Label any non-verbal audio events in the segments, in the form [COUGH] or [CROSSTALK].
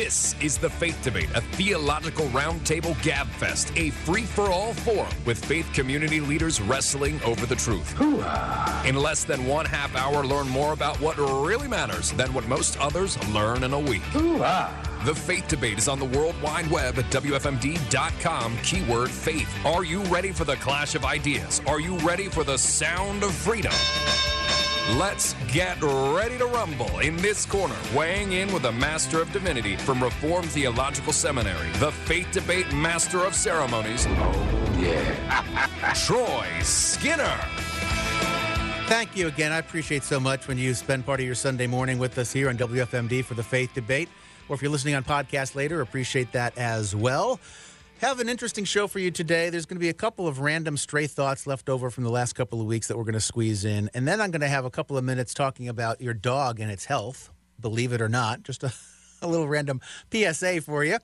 This is the Faith Debate, a theological roundtable gabfest, a free for all forum with faith community leaders wrestling over the truth. In less than one half hour, learn more about what really matters than what most others learn in a week. The Faith Debate is on the World Wide Web at WFMD.com, keyword faith. Are you ready for the clash of ideas? Are you ready for the sound of freedom? Let's get ready to rumble in this corner, weighing in with a Master of Divinity from Reformed Theological Seminary, the Faith Debate Master of Ceremonies. Oh, yeah. [LAUGHS] Troy Skinner. Thank you again. I appreciate so much when you spend part of your Sunday morning with us here on WFMD for the Faith Debate. Or if you're listening on podcast later, appreciate that as well. Have an interesting show for you today. There's going to be a couple of random stray thoughts left over from the last couple of weeks that we're going to squeeze in. And then I'm going to have a couple of minutes talking about your dog and its health, believe it or not. Just a, a little random PSA for you.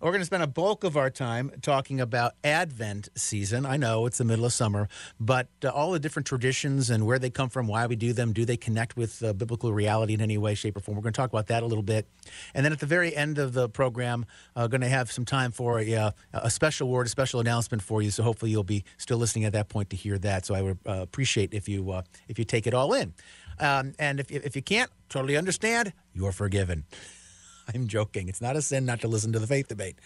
We're going to spend a bulk of our time talking about Advent season. I know it's the middle of summer, but uh, all the different traditions and where they come from, why we do them, do they connect with uh, biblical reality in any way, shape, or form? We're going to talk about that a little bit. And then at the very end of the program, uh, going to have some time for a, uh, a special word, a special announcement for you. So hopefully you'll be still listening at that point to hear that. So I would uh, appreciate if you uh, if you take it all in. Um, and if, if you can't, totally understand, you're forgiven. I'm joking. It's not a sin not to listen to the faith debate.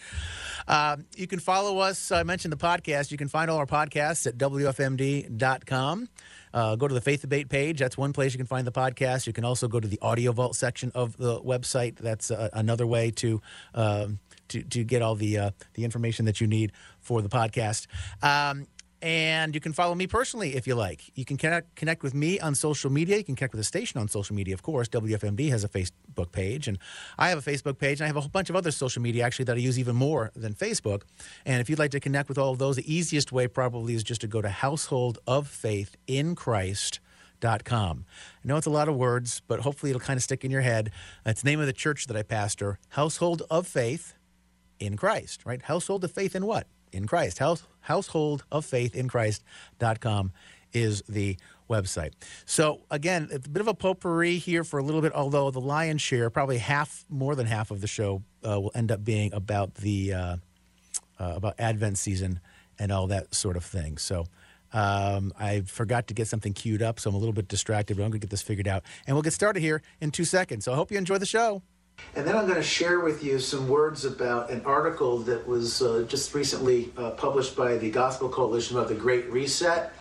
Um, you can follow us. I mentioned the podcast. You can find all our podcasts at WFMD.com. Uh, go to the Faith Debate page. That's one place you can find the podcast. You can also go to the Audio Vault section of the website. That's uh, another way to. Um, to, to get all the uh, the information that you need for the podcast. Um, and you can follow me personally if you like. You can connect, connect with me on social media. You can connect with the station on social media, of course. WFMD has a Facebook page, and I have a Facebook page, and I have a whole bunch of other social media actually that I use even more than Facebook. And if you'd like to connect with all of those, the easiest way probably is just to go to Household of Faith in. I know it's a lot of words, but hopefully it'll kind of stick in your head. It's the name of the church that I pastor, Household of Faith in Christ, right? Household of Faith in what? In Christ. House, household of faith in Christ.com is the website. So again, a bit of a potpourri here for a little bit, although the lion's share, probably half, more than half of the show, uh, will end up being about the uh, uh, about Advent season and all that sort of thing. So. Um, I forgot to get something queued up, so I'm a little bit distracted, but I'm going to get this figured out. And we'll get started here in two seconds. So I hope you enjoy the show. And then I'm going to share with you some words about an article that was uh, just recently uh, published by the Gospel Coalition about the Great Reset.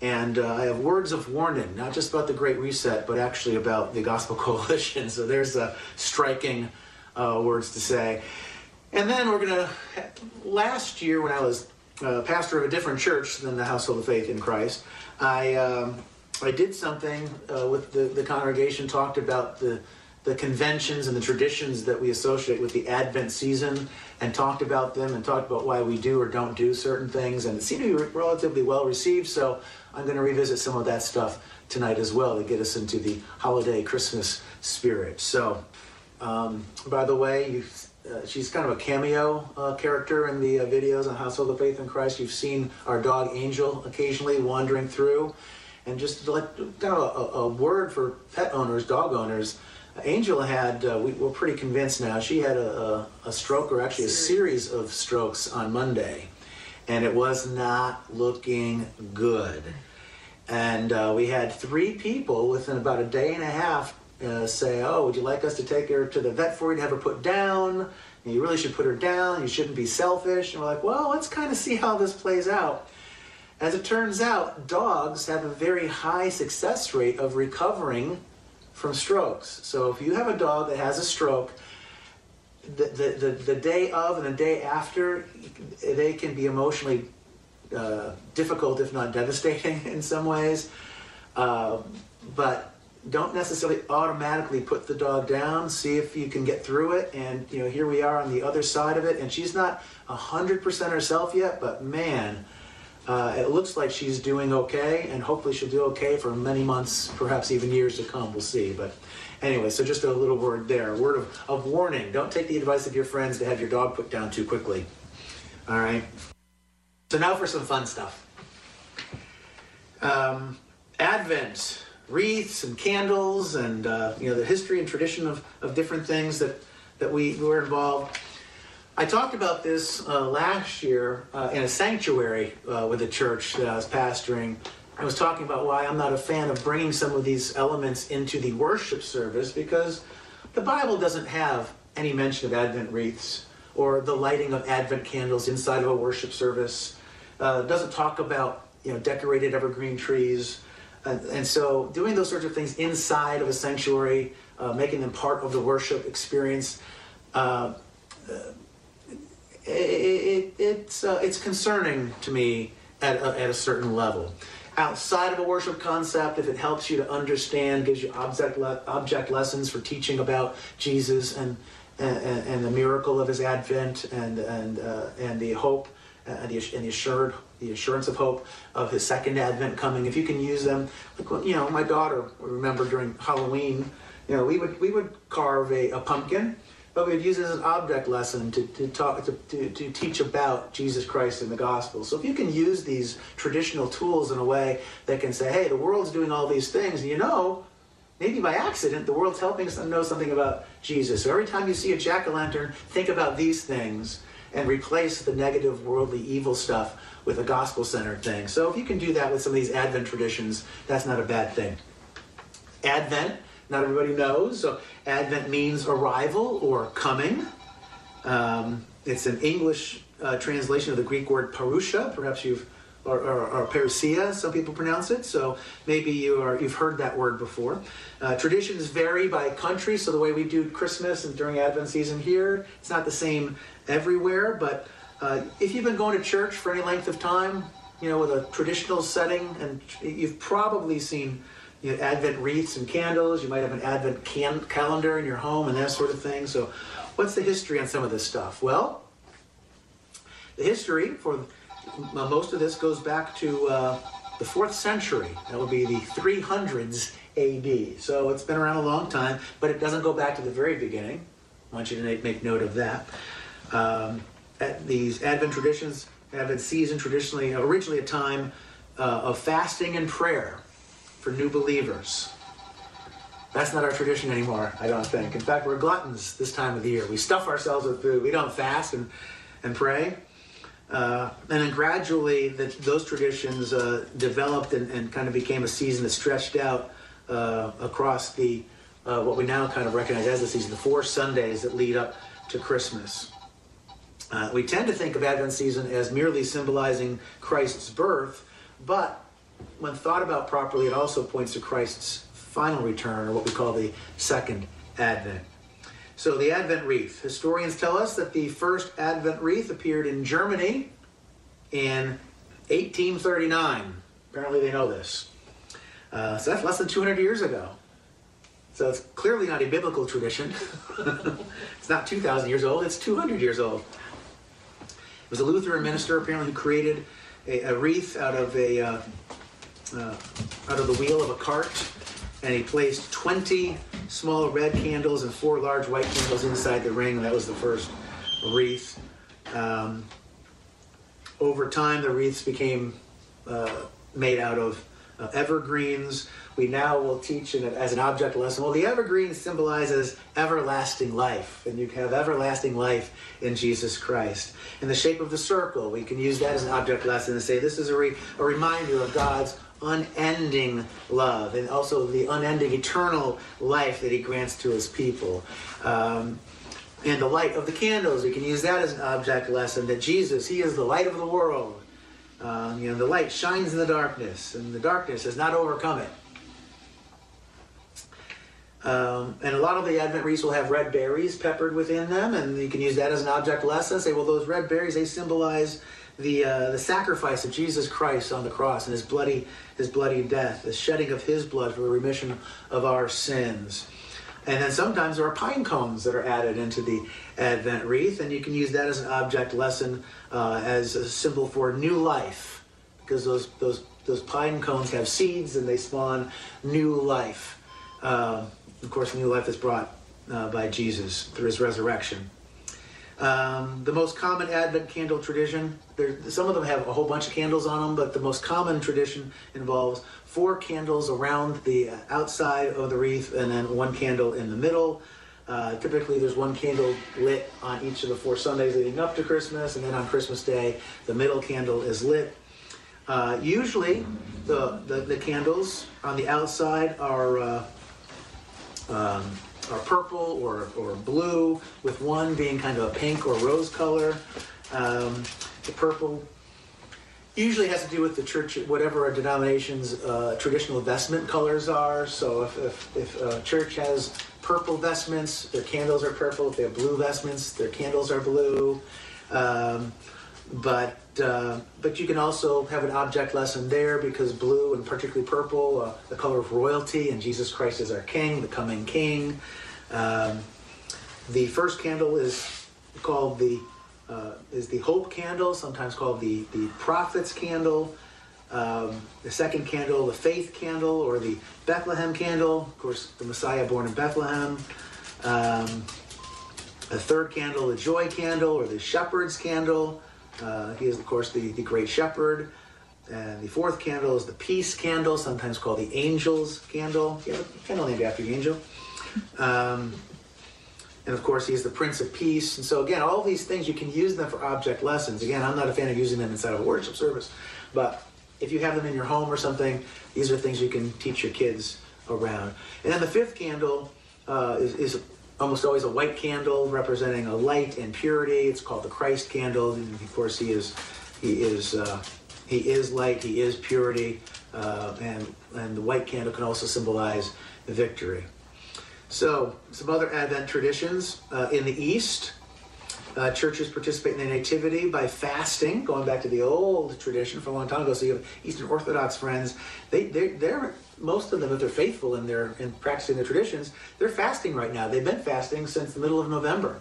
And uh, I have words of warning, not just about the Great Reset, but actually about the Gospel [LAUGHS] Coalition. So there's uh, striking uh, words to say. And then we're going to, last year when I was uh, pastor of a different church than the Household of Faith in Christ, I, um, I did something with the, the congregation, talked about the the conventions and the traditions that we associate with the Advent season and talked about them and talked about why we do or don't do certain things. And it seemed to be relatively well received, so I'm going to revisit some of that stuff tonight as well to get us into the holiday Christmas spirit. So, um, by the way, uh, she's kind of a cameo uh, character in the uh, videos on Household of Faith in Christ. You've seen our dog Angel occasionally wandering through. And just like kind of a, a word for pet owners, dog owners, Angel had, uh, we, are pretty convinced now, she had a, a, a, stroke or actually a series of strokes on Monday. And it was not looking good. And uh, we had three people within about a day and a half uh, say, Oh, would you like us to take her to the vet for you to have her put down? And you really should put her down. You shouldn't be selfish. And we're like, Well, let's kind of see how this plays out. As it turns out, dogs have a very high success rate of recovering from strokes. So if you have a dog that has a stroke, the, the, the, the day of and the day after, they can be emotionally uh, difficult, if not devastating [LAUGHS] in some ways. Uh, but don't necessarily automatically put the dog down. See if you can get through it. And you know, here we are on the other side of it. And she's not hundred percent herself yet, but man, uh, it looks like she's doing okay, and hopefully she'll do okay for many months, perhaps even years to come. We'll see. But anyway, so just a little word there, a word of, of warning. Don't take the advice of your friends to have your dog put down too quickly. All right. So now for some fun stuff. Um, Advent, wreaths and candles, and uh, you know the history and tradition of, of different things that that we were involved. I talked about this uh, last year uh, in a sanctuary uh, with a church that I was pastoring. I was talking about why I'm not a fan of bringing some of these elements into the worship service because the Bible doesn't have any mention of Advent wreaths or the lighting of Advent candles inside of a worship service. Uh, doesn't talk about you know decorated evergreen trees, and, and, so doing those sorts of things inside of a sanctuary, uh, making them part of the worship experience. Uh, it, it, it's uh, it's concerning to me at a, at a certain level. Outside of a worship concept, if it helps you to understand, gives you object le- object lessons for teaching about Jesus and and, and the miracle of His advent and and uh, and the hope uh, and the and the assured the assurance of hope of His second advent coming. If you can use them, like you know, my daughter remember during Halloween, you know, we would we would carve a, a pumpkin but we'd use it as an object lesson to, to talk to, to, to, teach about Jesus Christ and the gospel. So if you can use these traditional tools in a way that can say, hey, the world's doing all these things, and you know, maybe by accident, the world's helping us know something about Jesus. So every time you see a jack-o'-lantern, think about these things and replace the negative worldly evil stuff with a gospel-centered thing. So if you can do that with some of these Advent traditions, that's not a bad thing. Advent not everybody knows. So Advent means arrival or coming. Um, it's an English uh, translation of the Greek word parusha. Perhaps you've or, or, or, parousia, some people pronounce it. So maybe you are, you've heard that word before. Uh, traditions vary by country. So the way we do Christmas and during Advent season here, it's not the same everywhere. But uh, if you've been going to church for any length of time, you know, with a traditional setting, and you've probably seen you know, Advent wreaths and candles. You might have an Advent can- calendar in your home and that sort of thing. So, what's the history on some of this stuff? Well, the history for most of this goes back to uh, the fourth century. That would be the 300s AD. So it's been around a long time, but it doesn't go back to the very beginning. I want you to make, make note of that. Um, these Advent traditions, Advent season traditionally, originally a time uh, of fasting and prayer for new believers. That's not our tradition anymore, I don't think. In fact, we're gluttons this time of the year. We stuff ourselves with food. We don't fast and, and pray. Uh, and then gradually, the, those traditions uh, developed and, and, kind of became a season that stretched out uh, across the uh, what we now kind of recognize as the season, the four Sundays that lead up to Christmas. Uh, we tend to think of Advent season as merely symbolizing Christ's birth, but when thought about properly, it also points to Christ's final return, or what we call the second advent. So, the Advent wreath. Historians tell us that the first Advent wreath appeared in Germany in 1839. Apparently, they know this. Uh, so, that's less than 200 years ago. So, it's clearly not a biblical tradition. [LAUGHS] it's not 2,000 years old, it's 200 years old. It was a Lutheran minister, apparently, who created a, a wreath out of a. Uh, uh, out of the wheel of a cart, and he placed 20 small red candles and four large white candles inside the ring. That was the first wreath. Um, over time, the wreaths became uh, made out of uh, evergreens. We now will teach in, as an object lesson. Well, the evergreen symbolizes everlasting life, and you have everlasting life in Jesus Christ. In the shape of the circle, we can use that as an object lesson and say this is a, re- a reminder of God's unending love and also the unending eternal life that he grants to his people. Um, and the light of the candles, we can use that as an object lesson that Jesus, he is the light of the world. Um, you know, the light shines in the darkness, and the darkness has not overcome it. Um, and a lot of the Advent wreaths will have red berries peppered within them, and you can use that as an object lesson. Say, well, those red berries, they symbolize the, uh, the sacrifice of Jesus Christ on the cross and his bloody, his bloody death, the shedding of his blood for the remission of our sins. And then sometimes there are pine cones that are added into the Advent wreath, and you can use that as an object lesson uh, as a symbol for new life, because those, those, those pine cones have seeds and they spawn new life. Uh, of course, new life is brought uh, by Jesus through his resurrection. Um, the most common Advent candle tradition, there, some of them have a whole bunch of candles on them, but the most common tradition involves four candles around the outside of the wreath and then one candle in the middle. Uh, typically, there's one candle lit on each of the four Sundays leading up to Christmas, and then on Christmas Day, the middle candle is lit. Uh, usually, the, the, the, candles on the outside are, uh, um, are purple or, or blue, with one being kind of a pink or rose color. Um, the purple usually has to do with the church, whatever a denomination's uh, traditional vestment colors are. So if, if, if a church has purple vestments, their candles are purple. If they have blue vestments, their candles are blue. Um, but uh, but you can also have an object lesson there because blue and particularly purple, uh, the color of royalty, and Jesus Christ is our King, the coming King. Um, the first candle is called the uh, is the hope candle, sometimes called the, the prophet's candle. Um, the second candle, the faith candle, or the Bethlehem candle. Of course, the Messiah born in Bethlehem. Um, the third candle, the joy candle, or the shepherd's candle. Uh, he is, of course, the, the great shepherd. And the fourth candle is the peace candle, sometimes called the angel's candle. Yeah, candle named after the angel. Um, and of course, he's the Prince of Peace. And so, again, all these things, you can use them for object lessons. Again, I'm not a fan of using them inside of a worship service, but if you have them in your home or something, these are things you can teach your kids around. And then the fifth candle uh, is, is, almost always a white candle representing a light and purity. It's called the Christ candle. And of course, he is he is uh, he is light. He is purity. Uh, and and the white candle can also symbolize victory. So, some other Advent traditions. Uh, in the East, uh, churches participate in the Nativity by fasting, going back to the old tradition from a long time ago. So you have Eastern Orthodox friends. They, they, they're most of them, if they're faithful in their in practicing their traditions, they're fasting right now. They've been fasting since the middle of November.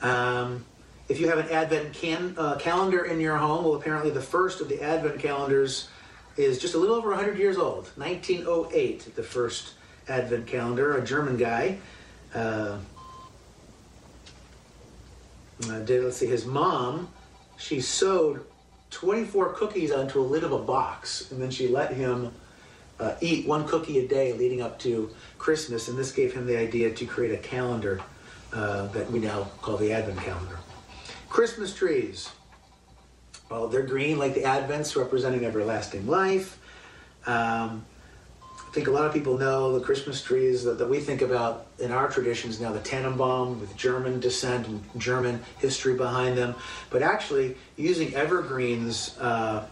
Um, if you have an Advent can, uh, calendar in your home, well, apparently the first of the Advent calendars is just a little over 100 years old. 1908, the first advent calendar, a German guy. Uh, uh, did, let's see, his mom, she sewed 24 cookies onto a lid of a box, and then she let him uh, eat one cookie a day leading up to Christmas, and this gave him the idea to create a calendar uh, that we now call the Advent calendar. Christmas trees. Well, they're green like the Advents, representing everlasting life. Um, I think a lot of people know the Christmas trees that, that we think about in our traditions now, the Tannenbaum with German descent and German history behind them. But actually, using evergreens uh,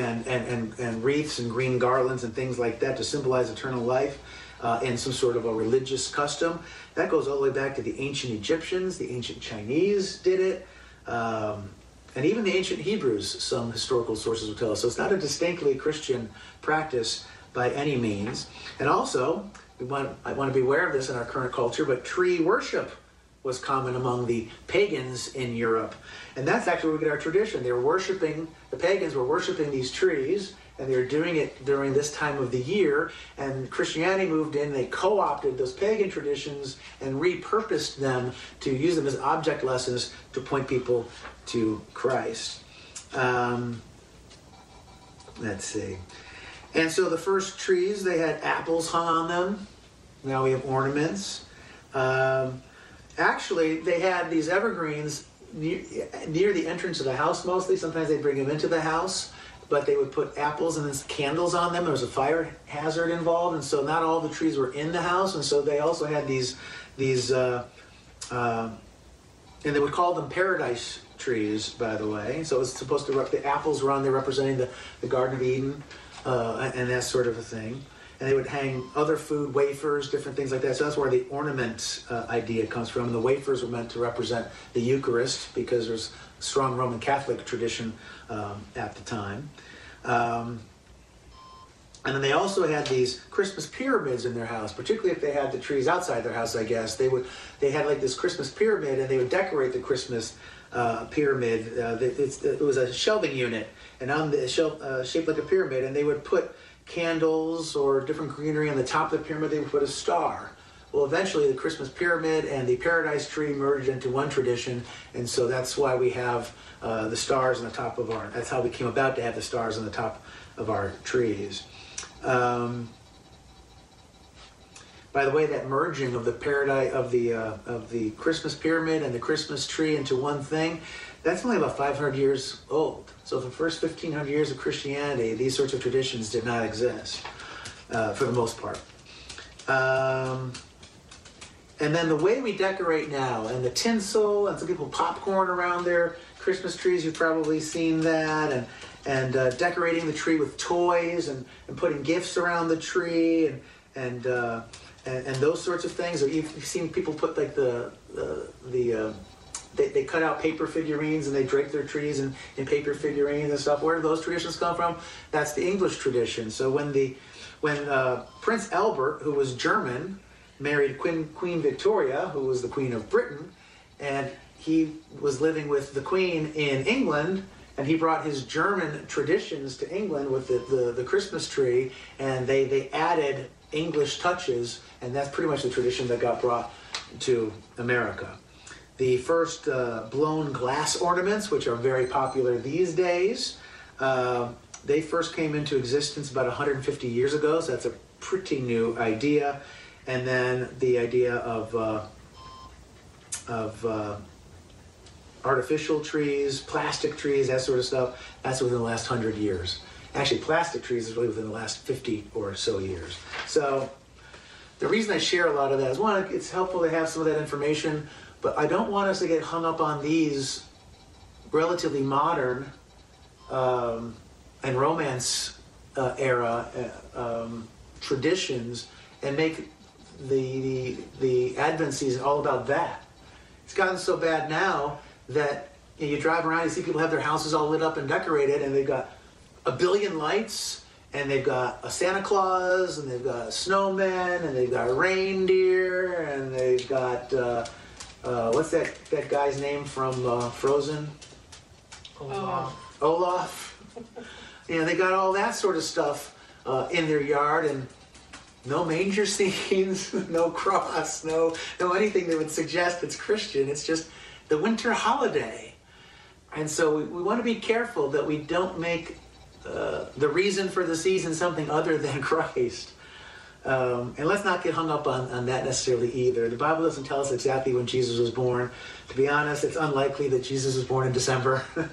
and, and, and, and wreaths and green garlands and things like that to symbolize eternal life uh, in some sort of a religious custom, that goes all the way back to the ancient Egyptians, the ancient Chinese did it. Um, and even the ancient Hebrews, some historical sources will tell us. So it's not a distinctly Christian practice by any means. And also, we want, I want to be aware of this in our current culture, but tree worship was common among the pagans in Europe. And that's actually where we get our tradition. They were worshiping, the pagans were worshiping these trees, and they were doing it during this time of the year. And Christianity moved in, they co opted those pagan traditions and repurposed them to use them as object lessons to point people to Christ. Um, let's see. And so the first trees, they had apples hung on them. Now we have ornaments. Um, actually, they had these evergreens near, near, the entrance of the house mostly. Sometimes they'd bring them into the house, but they would put apples and then candles on them. There was a fire hazard involved, and so not all the trees were in the house. And so they also had these, these uh, uh, and they would call them paradise trees, by the way. So it's supposed to, the apples were on there representing the, the Garden of Eden uh, and that sort of a thing. And they would hang other food, wafers, different things like that. So that's where the ornament uh, idea comes from. And the wafers were meant to represent the Eucharist because there's strong Roman Catholic tradition um, at the time. Um, and then they also had these Christmas pyramids in their house, particularly if they had the trees outside their house. I guess they would they had like this Christmas pyramid, and they would decorate the Christmas uh, pyramid. Uh, it was a shelving unit, and on the shelf uh, shaped like a pyramid, and they would put candles or different greenery on the top of the pyramid. They would put a star. Well, eventually, the Christmas pyramid and the paradise tree merged into one tradition, and so that's why we have uh, the stars on the top of our. That's how we came about to have the stars on the top of our trees. Um, By the way, that merging of the paradise of the uh, of the Christmas pyramid and the Christmas tree into one thing, that's only about 500 years old. So the first 1500 years of Christianity, these sorts of traditions did not exist uh, for the most part. Um, and then the way we decorate now, and the tinsel, and some people popcorn around their Christmas trees. You've probably seen that, and and uh, decorating the tree with toys, and, and putting gifts around the tree, and and uh, and, and, those sorts of things. Or you've seen people put like the the, the uh, they, they cut out paper figurines and they drape their trees in, in paper figurines and stuff. Where do those traditions come from? That's the English tradition. So when the when uh, Prince Albert, who was German, married Queen, Queen Victoria, who was the Queen of Britain, and he was living with the Queen in England, and he brought his German traditions to England with the, the, the Christmas tree, and they, they added English touches, and that's pretty much the tradition that got brought to America. The first uh, blown glass ornaments, which are very popular these days, uh, they first came into existence about 150 years ago, so that's a pretty new idea and then the idea of uh, of uh, artificial trees, plastic trees, that sort of stuff. That's within the last hundred years. Actually, plastic trees is really within the last 50 or so years. So the reason I share a lot of that is one, it's helpful to have some of that information, but I don't want us to get hung up on these relatively modern um, and romance uh, era uh, um, traditions and make the, the, the Advent season all about that. It's gotten so bad now that you, know, you drive around, you see people have their houses all lit up and decorated, and they've got a billion lights, and they've got a Santa Claus, and they've got a snowman, and they've got a reindeer, and they've got uh, uh, what's that that guy's name from uh, Frozen? Olaf. Olaf. [LAUGHS] you know, they got all that sort of stuff uh, in their yard, and no manger [LAUGHS] scenes, [LAUGHS] no cross, no no anything that would suggest it's Christian. It's just the winter holiday. And so we, we want to be careful that we don't make uh, the reason for the season something other than Christ. Um, and let's not get hung up on, on that necessarily either. The Bible doesn't tell us exactly when Jesus was born. To be honest, it's unlikely that Jesus was born in December. [LAUGHS]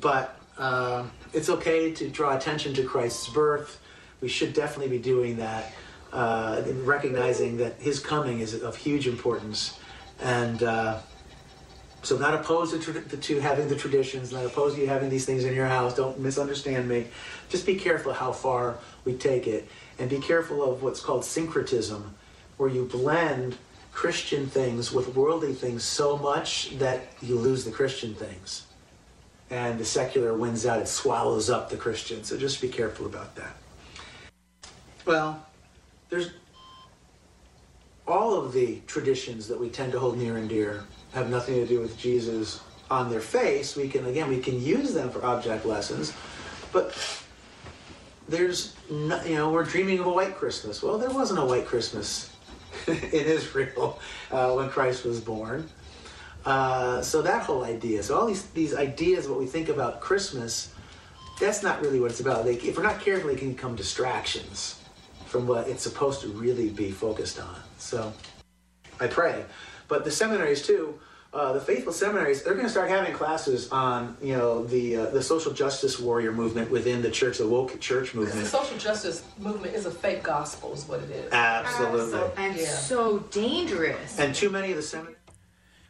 but uh, it's okay to draw attention to Christ's birth. We should definitely be doing that uh, recognizing that his coming is of huge importance. And uh, so, not opposed to, to, having the traditions, not opposed to you having these things in your house. Don't misunderstand me. Just be careful how far we take it. And be careful of what's called syncretism, where you blend Christian things with worldly things so much that you lose the Christian things. And the secular wins out, it swallows up the Christian. So just be careful about that. Well, there's all of the traditions that we tend to hold near and dear have nothing to do with Jesus on their face. We can again we can use them for object lessons, but there's no, you know we're dreaming of a white Christmas. Well, there wasn't a white Christmas [LAUGHS] in Israel uh, when Christ was born. Uh, so that whole idea, so all these these ideas, what we think about Christmas, that's not really what it's about. They, if we're not careful, they can become distractions from what it's supposed to really be focused on. So I pray. But the seminaries too, uh, the faithful seminaries, they're going to start having classes on, you know, the uh, the social justice warrior movement within the church, the woke church movement. The social justice movement is a fake gospel, is what it is. Absolutely, and yeah. so dangerous. And too many of the seminaries.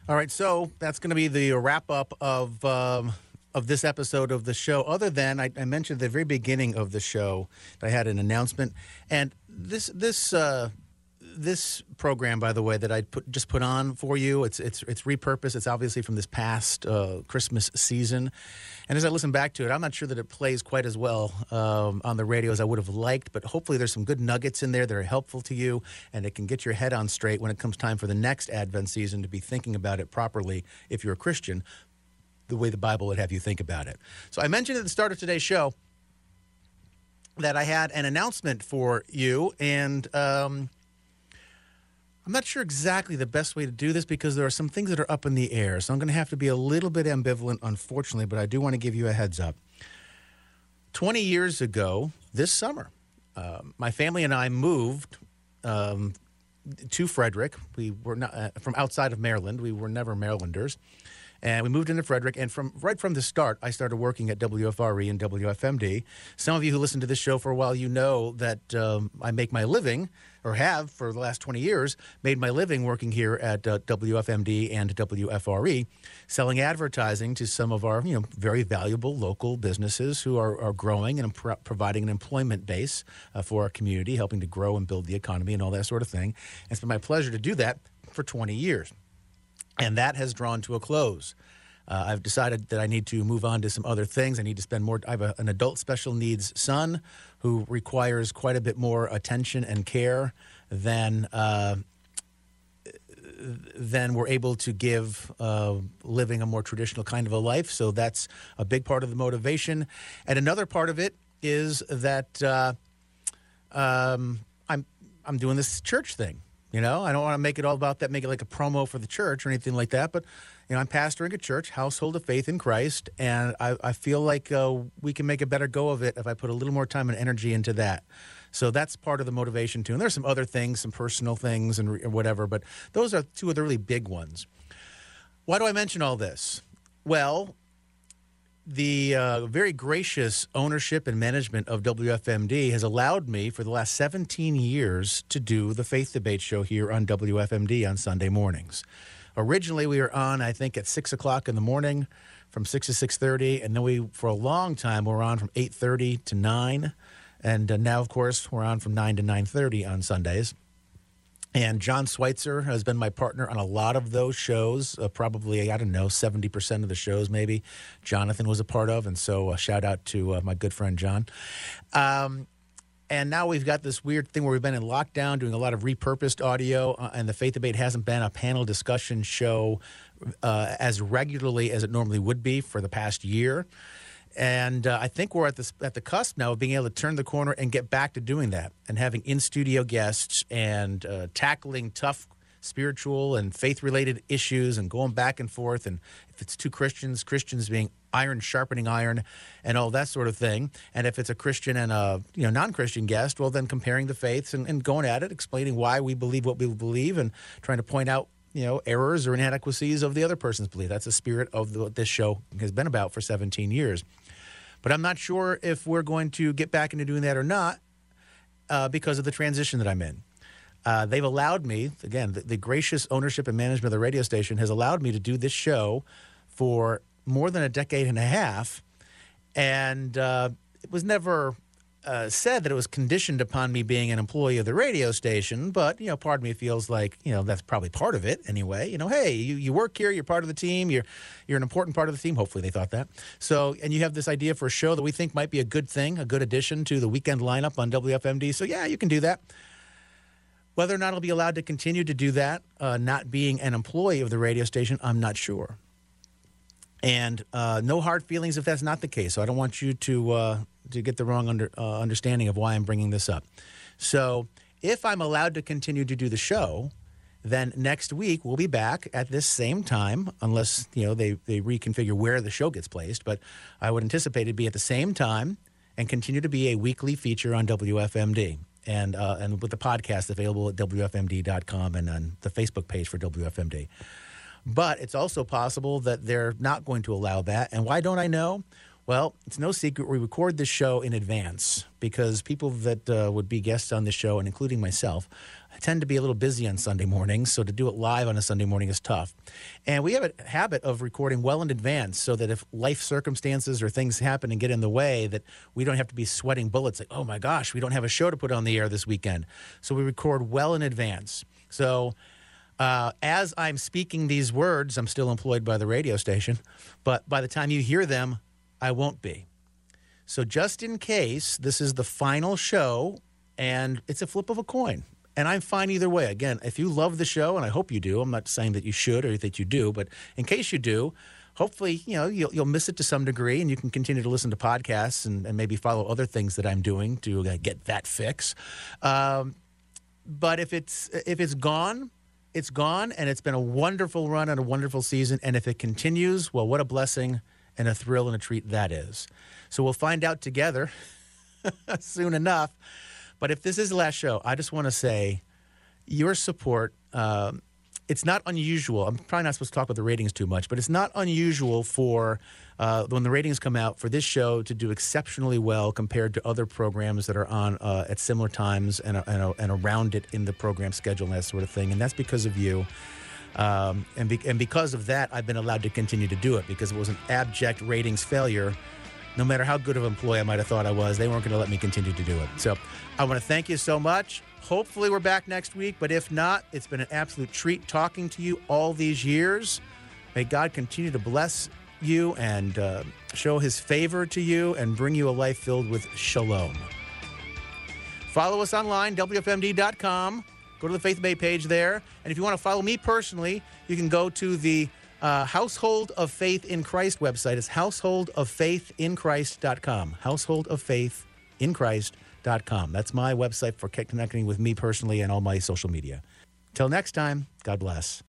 All right, so that's going to be the wrap up of um, of this episode of the show, other than I, I, mentioned at the very beginning of the show, I had an announcement, and this this uh, this program, by the way, that I put just put on for you, it's it's it's repurposed. It's obviously from this past uh, Christmas season, and as I listen back to it, I'm not sure that it plays quite as well um, on the radio as I would have liked. But hopefully, there's some good nuggets in there that are helpful to you, and it can get your head on straight when it comes time for the next Advent season to be thinking about it properly. If you're a Christian, the way the Bible would have you think about it. So I mentioned at the start of today's show that I had an announcement for you, and um, I'm not sure exactly the best way to do this because there are some things that are up in the air. So I'm going to have to be a little bit ambivalent, unfortunately, but I do want to give you a heads up. 20 years ago, this summer, uh, my family and I moved um, to Frederick. We were not uh, from outside of Maryland. We were never Marylanders. And we moved into Frederick, and from right from the start, I started working at WFRE and WFMD. Some of you who listen to this show for a while, you know that um, I make my living, or have for the last 20 years, made my living working here at uh, WFMD and WFRE, selling advertising to some of our you know very valuable local businesses who are, are growing and pro- providing an employment base uh, for our community, helping to grow and build the economy and all that sort of thing. And it's been my pleasure to do that for 20 years and that has drawn to a close. Uh, I've decided that I need to move on to some other things. I need to spend more. I have a, an adult special needs son who requires quite a bit more attention and care than uh, than we're able to give uh, living a more traditional kind of a life. So that's a big part of the motivation. And another part of it is that uh, um, I'm I'm doing this church thing. You know, I don't want to make it all about that, make it like a promo for the church or anything like that. But, you know, I'm pastoring a church, household of faith in Christ, and I, I feel like uh, we can make a better go of it if I put a little more time and energy into that. So that's part of the motivation too. And there's some other things, some personal things and re- whatever, but those are two of the really big ones. Why do I mention all this? Well, the uh, very gracious ownership and management of WFMD has allowed me for the last 17 years to do the Faith Debate Show here on WFMD on Sunday mornings. Originally, we were on, I think, at six o'clock in the morning, from six to six thirty, and then we, for a long time, were on from eight thirty to nine, and uh, now, of course, we're on from nine to nine thirty on Sundays. And John Schweitzer has been my partner on a lot of those shows. Uh, probably, I don't know, 70% of the shows, maybe, Jonathan was a part of. And so, uh, shout out to uh, my good friend, John. Um, and now we've got this weird thing where we've been in lockdown doing a lot of repurposed audio, uh, and the Faith Debate hasn't been a panel discussion show uh, as regularly as it normally would be for the past year. And uh, I think we're at the at the cusp now of being able to turn the corner and get back to doing that and having in studio guests and uh, tackling tough spiritual and faith related issues and going back and forth and if it's two Christians, Christians being iron sharpening iron and all that sort of thing. And if it's a Christian and a you know non Christian guest, well then comparing the faiths and, and going at it, explaining why we believe what we believe and trying to point out you know errors or inadequacies of the other person's belief. That's the spirit of the, what this show has been about for 17 years. But I'm not sure if we're going to get back into doing that or not uh, because of the transition that I'm in. Uh, they've allowed me, again, the, the, gracious ownership and management of the radio station has allowed me to do this show for more than a decade and a half. And uh, it was never uh, said that it was conditioned upon me being an employee of the radio station, but you know, part of me feels like you know that's probably part of it anyway. You know, hey, you, you work here, you're part of the team, you're you're an important part of the team. Hopefully, they thought that. So, and you have this idea for a show that we think might be a good thing, a good addition to the weekend lineup on WFMD. So, yeah, you can do that. Whether or not I'll be allowed to continue to do that, uh, not being an employee of the radio station, I'm not sure. And uh, no hard feelings if that's not the case. So I don't want you to uh, to get the wrong under, uh, understanding of why I'm bringing this up. So, if I'm allowed to continue to do the show, then next week we'll be back at this same time, unless you know they they reconfigure where the show gets placed. But I would anticipate it be at the same time and continue to be a weekly feature on WFMD and uh, and with the podcast available at WFMD.com and on the Facebook page for WFMD. But it's also possible that they're not going to allow that. And why don't I know? Well, it's no secret we record this show in advance because people that uh, would be guests on the show, and including myself, tend to be a little busy on Sunday mornings. So to do it live on a Sunday morning is tough. And we have a habit of recording well in advance so that if life circumstances or things happen and get in the way, that we don't have to be sweating bullets like, oh my gosh, we don't have a show to put on the air this weekend. So we record well in advance. So uh, as I'm speaking these words, I'm still employed by the radio station, but by the time you hear them, I won't be. So, just in case this is the final show and it's a flip of a coin, and I'm fine either way. Again, if you love the show, and I hope you do, I'm not saying that you should or that you do, but in case you do, hopefully, you know, you'll, you'll miss it to some degree and you can continue to listen to podcasts and, and maybe follow other things that I'm doing to uh, get that fix. Um, but if it's if it's gone, it's gone, and it's been a wonderful run and a wonderful season. And if it continues, well, what a blessing and a thrill and a treat that is. So we'll find out together [LAUGHS] soon enough. But if this is the last show, I just want to say your support. Um, it's not unusual. I'm probably not supposed to talk about the ratings too much, but it's not unusual for uh, when the ratings come out for this show to do exceptionally well compared to other programs that are on uh, at similar times and, and, and, around it in the program schedule and that sort of thing. And that's because of you. Um, and, be, and because of that, I've been allowed to continue to do it because it was an abject ratings failure. No matter how good of an employee I might have thought I was, they weren't going to let me continue to do it. So I want to thank you so much. Hopefully, we're back next week, but if not, it's been an absolute treat talking to you all these years. May God continue to bless you and uh, show his favor to you and bring you a life filled with shalom. Follow us online, WFMD.com. Go to the Faith Debate page there. And if you want to follow me personally, you can go to the uh, Household of Faith in Christ website. It's householdoffaithinchrist.com. Household of Faith in Christ.com. That's my website for connecting with me personally and all my social media. Till next time, God bless.